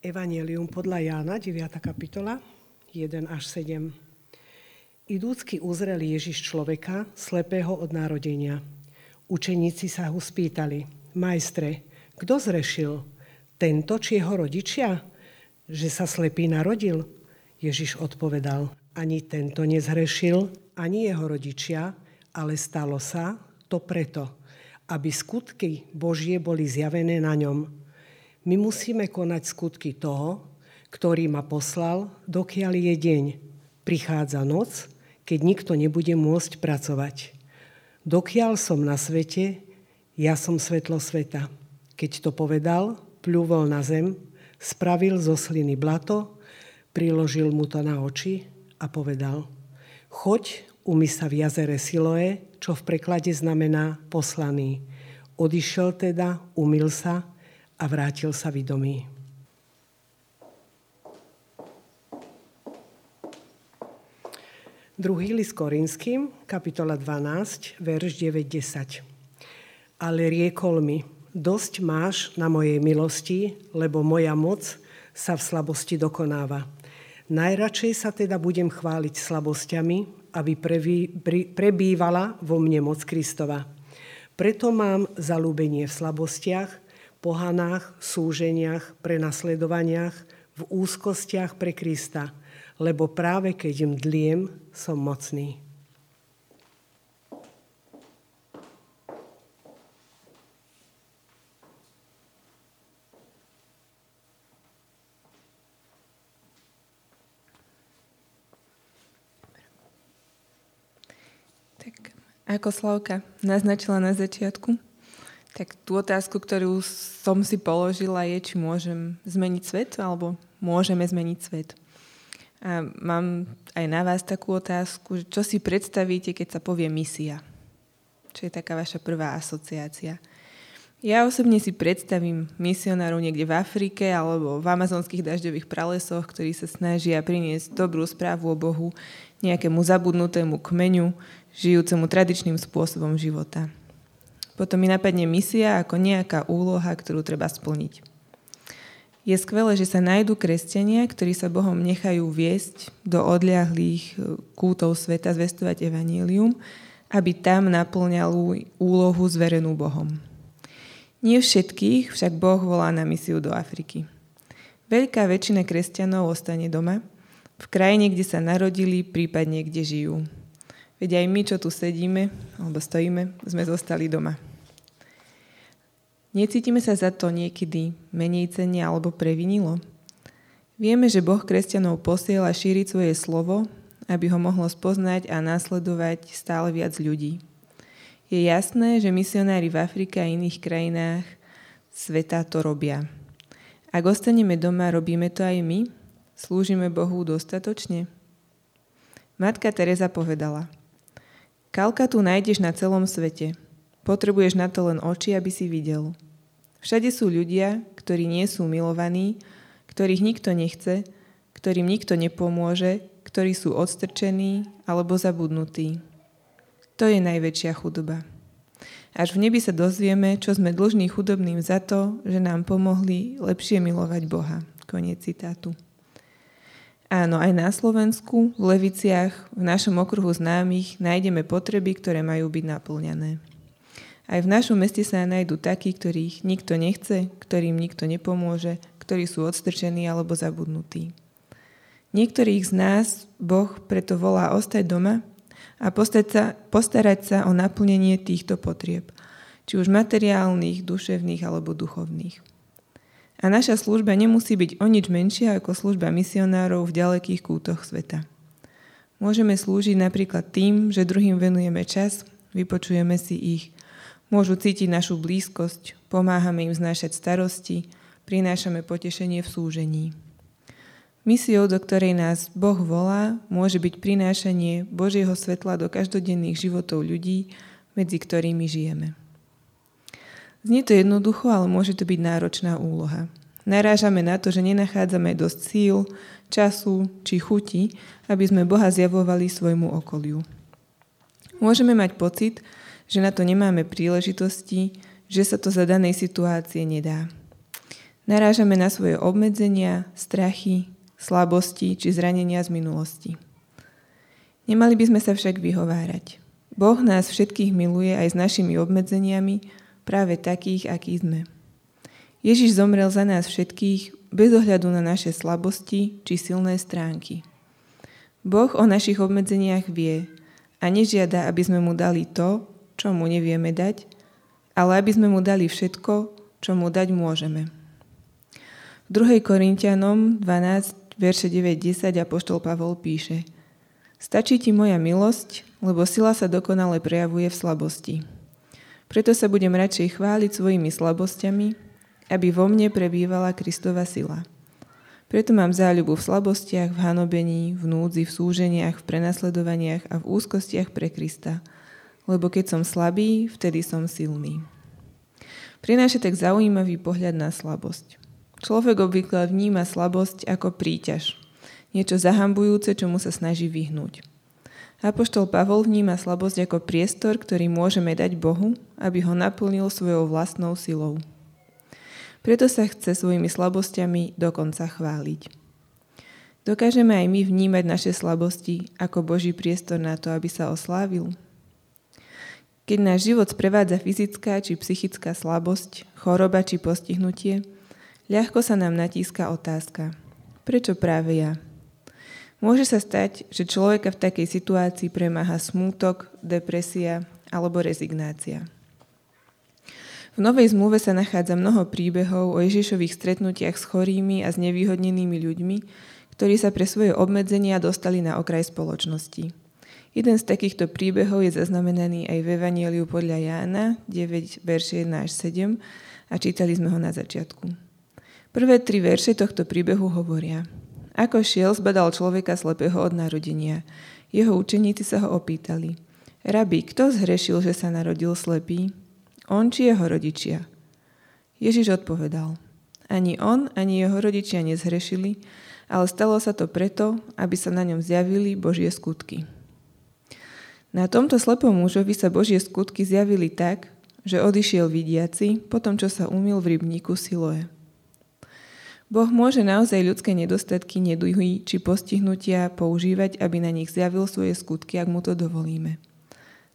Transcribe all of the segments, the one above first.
Evangelium podľa Jána, 9. kapitola, 1 až 7. Idúcky uzrel Ježiš človeka, slepého od narodenia. Učeníci sa ho spýtali, majstre, kto zrešil? Tento či jeho rodičia? Že sa slepý narodil? Ježiš odpovedal, ani tento nezhrešil, ani jeho rodičia, ale stalo sa to preto, aby skutky Božie boli zjavené na ňom. My musíme konať skutky toho, ktorý ma poslal, dokiaľ je deň. Prichádza noc, keď nikto nebude môcť pracovať. Dokiaľ som na svete, ja som svetlo sveta. Keď to povedal, pľúvol na zem, spravil zo sliny blato, priložil mu to na oči a povedal, choď, umy sa v jazere Siloe, čo v preklade znamená poslaný. Odišiel teda, umil sa a vrátil sa vidomý. Druhý list Korinským, kapitola 12, verš 9-10. Ale riekol mi, dosť máš na mojej milosti, lebo moja moc sa v slabosti dokonáva. Najradšej sa teda budem chváliť slabosťami, aby prebývala vo mne moc Kristova. Preto mám zalúbenie v slabostiach, pohanách, súženiach, prenasledovaniach, v úzkostiach pre Krista, lebo práve keď im dliem, som mocný. Tak, ako Slavka naznačila na začiatku, tak tú otázku, ktorú som si položila, je, či môžem zmeniť svet, alebo môžeme zmeniť svet. A mám aj na vás takú otázku, čo si predstavíte, keď sa povie misia? Čo je taká vaša prvá asociácia? Ja osobne si predstavím misionárov niekde v Afrike alebo v amazonských dažďových pralesoch, ktorí sa snažia priniesť dobrú správu o Bohu nejakému zabudnutému kmeňu, žijúcemu tradičným spôsobom života. Potom mi napadne misia ako nejaká úloha, ktorú treba splniť. Je skvelé, že sa nájdú kresťania, ktorí sa Bohom nechajú viesť do odľahlých e, kútov sveta zvestovať evanílium, aby tam naplňali úlohu zverenú Bohom. Nie všetkých však Boh volá na misiu do Afriky. Veľká väčšina kresťanov ostane doma, v krajine, kde sa narodili, prípadne kde žijú. Veď aj my, čo tu sedíme, alebo stojíme, sme zostali doma. Necítime sa za to niekedy menej cenne alebo previnilo? Vieme, že Boh kresťanov posiela šíriť svoje slovo, aby ho mohlo spoznať a následovať stále viac ľudí. Je jasné, že misionári v Afrike a iných krajinách sveta to robia. Ak ostaneme doma, robíme to aj my? Slúžime Bohu dostatočne? Matka Teresa povedala, Kalka tu nájdeš na celom svete – Potrebuješ na to len oči, aby si videl. Všade sú ľudia, ktorí nie sú milovaní, ktorých nikto nechce, ktorým nikto nepomôže, ktorí sú odstrčení alebo zabudnutí. To je najväčšia chudoba. Až v nebi sa dozvieme, čo sme dlžní chudobným za to, že nám pomohli lepšie milovať Boha. Koniec citátu. Áno, aj na Slovensku, v Leviciach, v našom okruhu známych nájdeme potreby, ktoré majú byť naplňané. Aj v našom meste sa nájdú takí, ktorých nikto nechce, ktorým nikto nepomôže, ktorí sú odstrčení alebo zabudnutí. Niektorých z nás Boh preto volá ostať doma a sa, postarať sa o naplnenie týchto potrieb, či už materiálnych, duševných alebo duchovných. A naša služba nemusí byť o nič menšia ako služba misionárov v ďalekých kútoch sveta. Môžeme slúžiť napríklad tým, že druhým venujeme čas, vypočujeme si ich, Môžu cítiť našu blízkosť, pomáhame im znášať starosti, prinášame potešenie v súžení. Misiou, do ktorej nás Boh volá, môže byť prinášanie Božieho svetla do každodenných životov ľudí, medzi ktorými žijeme. Znie to jednoducho, ale môže to byť náročná úloha. Narážame na to, že nenachádzame dosť síl, času či chuti, aby sme Boha zjavovali svojmu okoliu. Môžeme mať pocit, že na to nemáme príležitosti, že sa to za danej situácie nedá. Narážame na svoje obmedzenia, strachy, slabosti či zranenia z minulosti. Nemali by sme sa však vyhovárať. Boh nás všetkých miluje aj s našimi obmedzeniami, práve takých, akí sme. Ježiš zomrel za nás všetkých bez ohľadu na naše slabosti či silné stránky. Boh o našich obmedzeniach vie a nežiada, aby sme mu dali to, čo mu nevieme dať, ale aby sme mu dali všetko, čo mu dať môžeme. V 2. Korintianom 12, verše 9-10 Apoštol Pavol píše Stačí ti moja milosť, lebo sila sa dokonale prejavuje v slabosti. Preto sa budem radšej chváliť svojimi slabosťami, aby vo mne prebývala Kristova sila. Preto mám záľubu v slabostiach, v hanobení, v núdzi, v súženiach, v prenasledovaniach a v úzkostiach pre Krista. Lebo keď som slabý, vtedy som silný. Prináša tak zaujímavý pohľad na slabosť. Človek obvykle vníma slabosť ako príťaž, niečo zahambujúce, čomu sa snaží vyhnúť. Apoštol Pavol vníma slabosť ako priestor, ktorý môžeme dať Bohu, aby ho naplnil svojou vlastnou silou. Preto sa chce svojimi slabosťami dokonca chváliť. Dokážeme aj my vnímať naše slabosti ako Boží priestor na to, aby sa oslávil? Keď náš život sprevádza fyzická či psychická slabosť, choroba či postihnutie, Ľahko sa nám natíska otázka. Prečo práve ja? Môže sa stať, že človeka v takej situácii premáha smútok, depresia alebo rezignácia. V Novej zmluve sa nachádza mnoho príbehov o Ježišových stretnutiach s chorými a s nevýhodnenými ľuďmi, ktorí sa pre svoje obmedzenia dostali na okraj spoločnosti. Jeden z takýchto príbehov je zaznamenaný aj v Evangeliu podľa Jána 9, verše 1 až 7 a čítali sme ho na začiatku. Prvé tri verše tohto príbehu hovoria. Ako šiel, zbadal človeka slepého od narodenia. Jeho učeníci sa ho opýtali. Rabi, kto zhrešil, že sa narodil slepý? On či jeho rodičia? Ježiš odpovedal. Ani on, ani jeho rodičia nezhrešili, ale stalo sa to preto, aby sa na ňom zjavili Božie skutky. Na tomto slepom mužovi sa Božie skutky zjavili tak, že odišiel vidiaci, potom čo sa umil v rybníku Siloe. Boh môže naozaj ľudské nedostatky, neduhy či postihnutia používať, aby na nich zjavil svoje skutky, ak mu to dovolíme.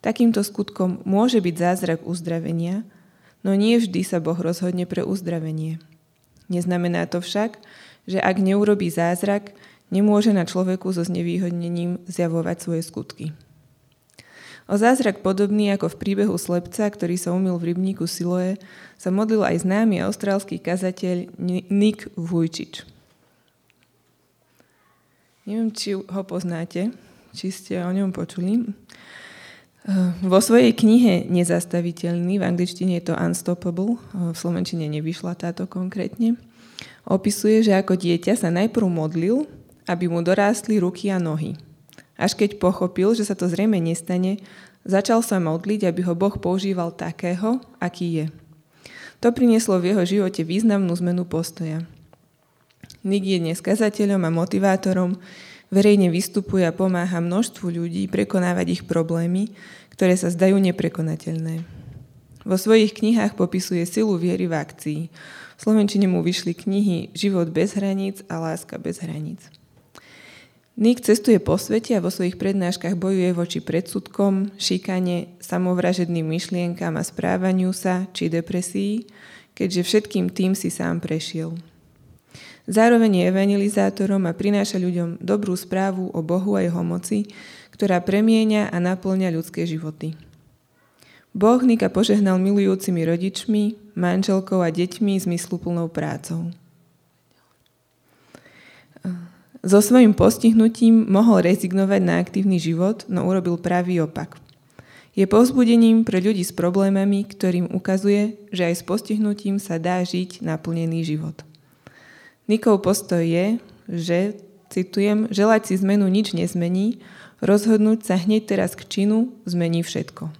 Takýmto skutkom môže byť zázrak uzdravenia, no nie vždy sa Boh rozhodne pre uzdravenie. Neznamená to však, že ak neurobí zázrak, nemôže na človeku so znevýhodnením zjavovať svoje skutky. O zázrak podobný ako v príbehu slepca, ktorý sa umil v rybníku Siloe, sa modlil aj známy austrálsky kazateľ Nick Vujčič. Neviem, či ho poznáte, či ste o ňom počuli. Vo svojej knihe Nezastaviteľný, v angličtine je to Unstoppable, v slovenčine nevyšla táto konkrétne, opisuje, že ako dieťa sa najprv modlil, aby mu dorástli ruky a nohy. Až keď pochopil, že sa to zrejme nestane, začal sa modliť, aby ho Boh používal takého, aký je. To prinieslo v jeho živote významnú zmenu postoja. Nick je dnes kazateľom a motivátorom, verejne vystupuje a pomáha množstvu ľudí prekonávať ich problémy, ktoré sa zdajú neprekonateľné. Vo svojich knihách popisuje silu viery v akcii. V Slovenčine mu vyšli knihy Život bez hraníc a Láska bez hraníc. Nick cestuje po svete a vo svojich prednáškach bojuje voči predsudkom, šikane, samovražedným myšlienkám a správaniu sa či depresii, keďže všetkým tým si sám prešiel. Zároveň je evangelizátorom a prináša ľuďom dobrú správu o Bohu a jeho moci, ktorá premieňa a naplňa ľudské životy. Boh Nika požehnal milujúcimi rodičmi, manželkou a deťmi zmysluplnou prácou. So svojím postihnutím mohol rezignovať na aktívny život, no urobil pravý opak. Je povzbudením pre ľudí s problémami, ktorým ukazuje, že aj s postihnutím sa dá žiť naplnený život. Nikov postoj je, že, citujem, želať si zmenu nič nezmení, rozhodnúť sa hneď teraz k činu zmení všetko.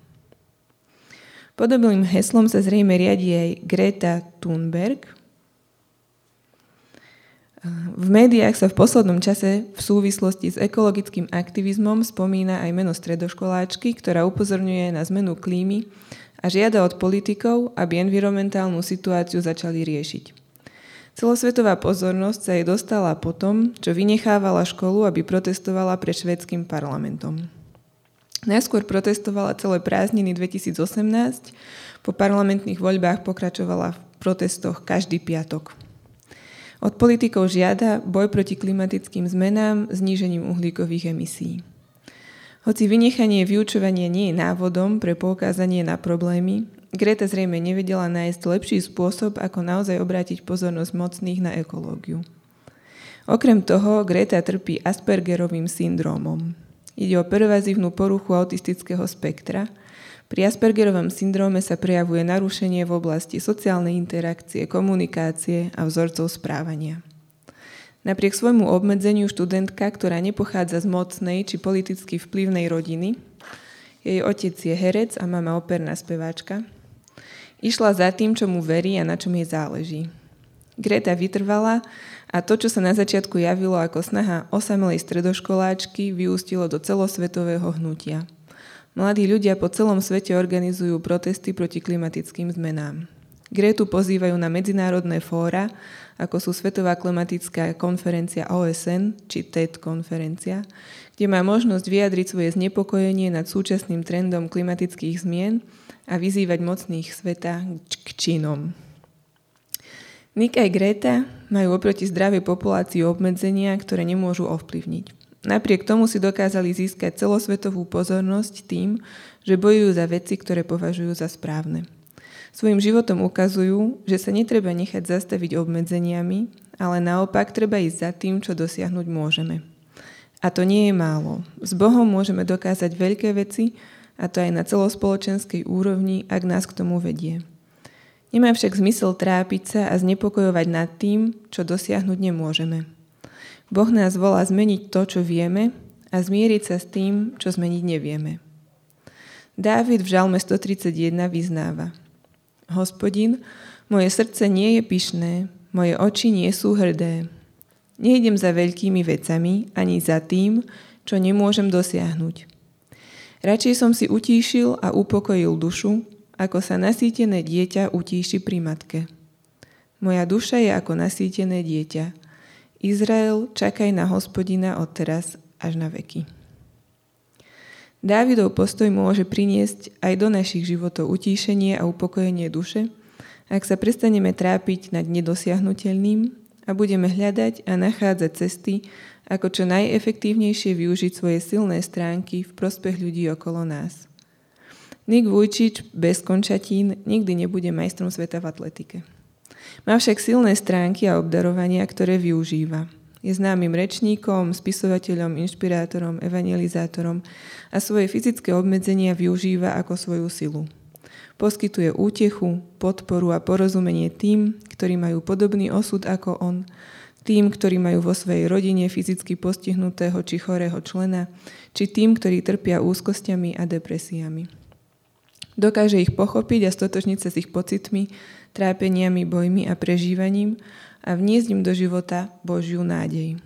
Podobným heslom sa zrejme riadi aj Greta Thunberg, v médiách sa v poslednom čase v súvislosti s ekologickým aktivizmom spomína aj meno stredoškoláčky, ktorá upozorňuje na zmenu klímy a žiada od politikov, aby environmentálnu situáciu začali riešiť. Celosvetová pozornosť sa jej dostala potom, čo vynechávala školu, aby protestovala pred švedským parlamentom. Najskôr protestovala celé prázdniny 2018, po parlamentných voľbách pokračovala v protestoch každý piatok. Od politikov žiada boj proti klimatickým zmenám, znížením uhlíkových emisí. Hoci vynechanie vyučovania nie je návodom pre poukázanie na problémy, Greta zrejme nevedela nájsť lepší spôsob, ako naozaj obrátiť pozornosť mocných na ekológiu. Okrem toho, Greta trpí Aspergerovým syndrómom. Ide o pervazívnu poruchu autistického spektra. Pri Aspergerovom syndróme sa prejavuje narušenie v oblasti sociálnej interakcie, komunikácie a vzorcov správania. Napriek svojmu obmedzeniu študentka, ktorá nepochádza z mocnej či politicky vplyvnej rodiny, jej otec je herec a mama operná speváčka, išla za tým, čo mu verí a na čom jej záleží. Greta vytrvala a to, čo sa na začiatku javilo ako snaha osamelej stredoškoláčky, vyústilo do celosvetového hnutia. Mladí ľudia po celom svete organizujú protesty proti klimatickým zmenám. Gretu pozývajú na medzinárodné fóra, ako sú Svetová klimatická konferencia OSN či TED konferencia, kde má možnosť vyjadriť svoje znepokojenie nad súčasným trendom klimatických zmien a vyzývať mocných sveta k činom. Nick aj Greta majú oproti zdravej populácii obmedzenia, ktoré nemôžu ovplyvniť. Napriek tomu si dokázali získať celosvetovú pozornosť tým, že bojujú za veci, ktoré považujú za správne. Svojim životom ukazujú, že sa netreba nechať zastaviť obmedzeniami, ale naopak treba ísť za tým, čo dosiahnuť môžeme. A to nie je málo. S Bohom môžeme dokázať veľké veci, a to aj na celospoločenskej úrovni, ak nás k tomu vedie. Nemá však zmysel trápiť sa a znepokojovať nad tým, čo dosiahnuť nemôžeme. Boh nás volá zmeniť to, čo vieme a zmieriť sa s tým, čo zmeniť nevieme. Dávid v Žalme 131 vyznáva Hospodin, moje srdce nie je pyšné, moje oči nie sú hrdé. Nejdem za veľkými vecami ani za tým, čo nemôžem dosiahnuť. Radšej som si utíšil a upokojil dušu, ako sa nasýtené dieťa utíši pri matke. Moja duša je ako nasýtené dieťa. Izrael, čakaj na hospodina od teraz až na veky. Dávidov postoj môže priniesť aj do našich životov utíšenie a upokojenie duše, ak sa prestaneme trápiť nad nedosiahnutelným a budeme hľadať a nachádzať cesty, ako čo najefektívnejšie využiť svoje silné stránky v prospech ľudí okolo nás. Nik Vujčič bez končatín nikdy nebude majstrom sveta v atletike. Má však silné stránky a obdarovania, ktoré využíva. Je známym rečníkom, spisovateľom, inšpirátorom, evangelizátorom a svoje fyzické obmedzenia využíva ako svoju silu. Poskytuje útechu, podporu a porozumenie tým, ktorí majú podobný osud ako on, tým, ktorí majú vo svojej rodine fyzicky postihnutého či chorého člena, či tým, ktorí trpia úzkosťami a depresiami. Dokáže ich pochopiť a stotožniť sa s ich pocitmi, trápeniami, bojmi a prežívaním a vniesť im do života Božiu nádej.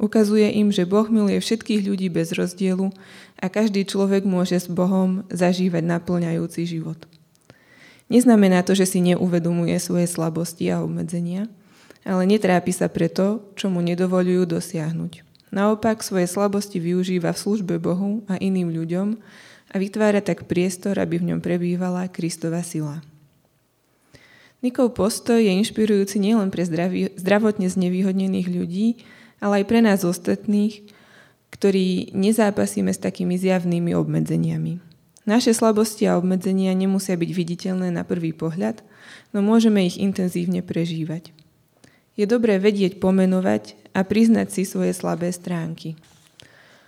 Ukazuje im, že Boh miluje všetkých ľudí bez rozdielu a každý človek môže s Bohom zažívať naplňajúci život. Neznamená to, že si neuvedomuje svoje slabosti a obmedzenia, ale netrápi sa preto, čo mu nedovolujú dosiahnuť. Naopak svoje slabosti využíva v službe Bohu a iným ľuďom a vytvára tak priestor, aby v ňom prebývala Kristova sila. Nikov postoj je inšpirujúci nielen pre zdraví, zdravotne znevýhodnených ľudí, ale aj pre nás ostatných, ktorí nezápasíme s takými zjavnými obmedzeniami. Naše slabosti a obmedzenia nemusia byť viditeľné na prvý pohľad, no môžeme ich intenzívne prežívať. Je dobré vedieť pomenovať a priznať si svoje slabé stránky.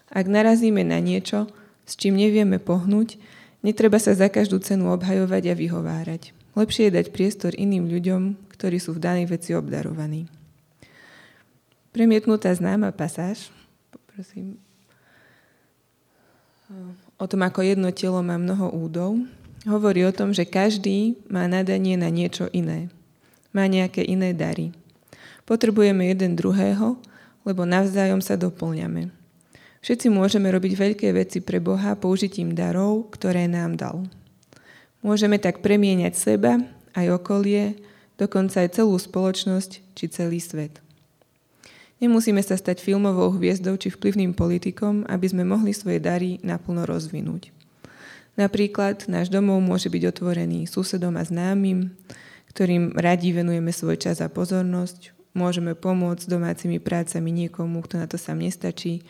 Ak narazíme na niečo, s čím nevieme pohnúť, netreba sa za každú cenu obhajovať a vyhovárať. Lepšie je dať priestor iným ľuďom, ktorí sú v danej veci obdarovaní. Premietnutá známa pasáž, poprosím, o tom, ako jedno telo má mnoho údov, hovorí o tom, že každý má nadanie na niečo iné. Má nejaké iné dary. Potrebujeme jeden druhého, lebo navzájom sa doplňame. Všetci môžeme robiť veľké veci pre Boha použitím darov, ktoré nám dal. Môžeme tak premieňať seba aj okolie, dokonca aj celú spoločnosť či celý svet. Nemusíme sa stať filmovou hviezdou či vplyvným politikom, aby sme mohli svoje dary naplno rozvinúť. Napríklad náš domov môže byť otvorený susedom a známym, ktorým radi venujeme svoj čas a pozornosť, môžeme pomôcť domácimi prácami niekomu, kto na to sám nestačí,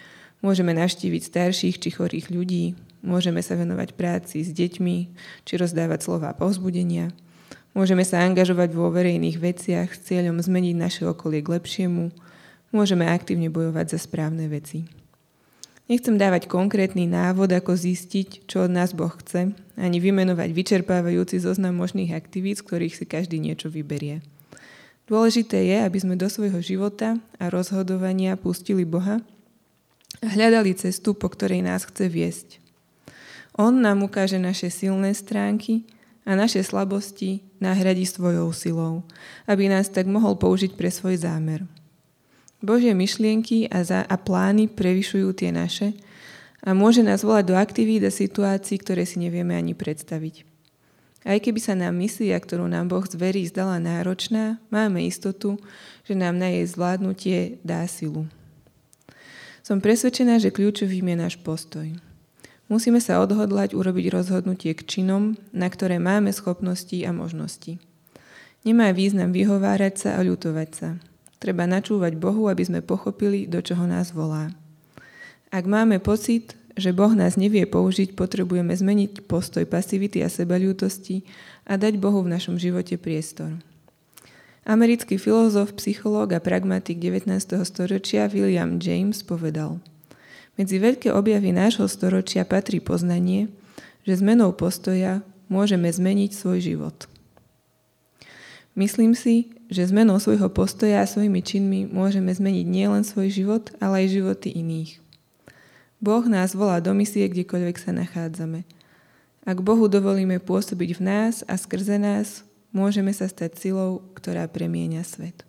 môžeme navštíviť starších či chorých ľudí, môžeme sa venovať práci s deťmi či rozdávať slova povzbudenia, môžeme sa angažovať vo verejných veciach s cieľom zmeniť naše okolie k lepšiemu, môžeme aktívne bojovať za správne veci. Nechcem dávať konkrétny návod, ako zistiť, čo od nás Boh chce, ani vymenovať vyčerpávajúci zoznam možných aktivít, z ktorých si každý niečo vyberie. Dôležité je, aby sme do svojho života a rozhodovania pustili Boha hľadali cestu, po ktorej nás chce viesť. On nám ukáže naše silné stránky a naše slabosti nahradí svojou silou, aby nás tak mohol použiť pre svoj zámer. Božie myšlienky a, za, a plány prevyšujú tie naše a môže nás volať do aktivít a situácií, ktoré si nevieme ani predstaviť. Aj keby sa nám misia, ktorú nám Boh zverí, zdala náročná, máme istotu, že nám na jej zvládnutie dá silu. Som presvedčená, že kľúčovým je náš postoj. Musíme sa odhodlať urobiť rozhodnutie k činom, na ktoré máme schopnosti a možnosti. Nemá význam vyhovárať sa a ľutovať sa. Treba načúvať Bohu, aby sme pochopili, do čoho nás volá. Ak máme pocit, že Boh nás nevie použiť, potrebujeme zmeniť postoj pasivity a sebaľútosti a dať Bohu v našom živote priestor. Americký filozof, psychológ a pragmatik 19. storočia William James povedal Medzi veľké objavy nášho storočia patrí poznanie, že zmenou postoja môžeme zmeniť svoj život. Myslím si, že zmenou svojho postoja a svojimi činmi môžeme zmeniť nielen svoj život, ale aj životy iných. Boh nás volá do misie, kdekoľvek sa nachádzame. Ak Bohu dovolíme pôsobiť v nás a skrze nás, môžeme sa stať silou, ktorá premieňa svet.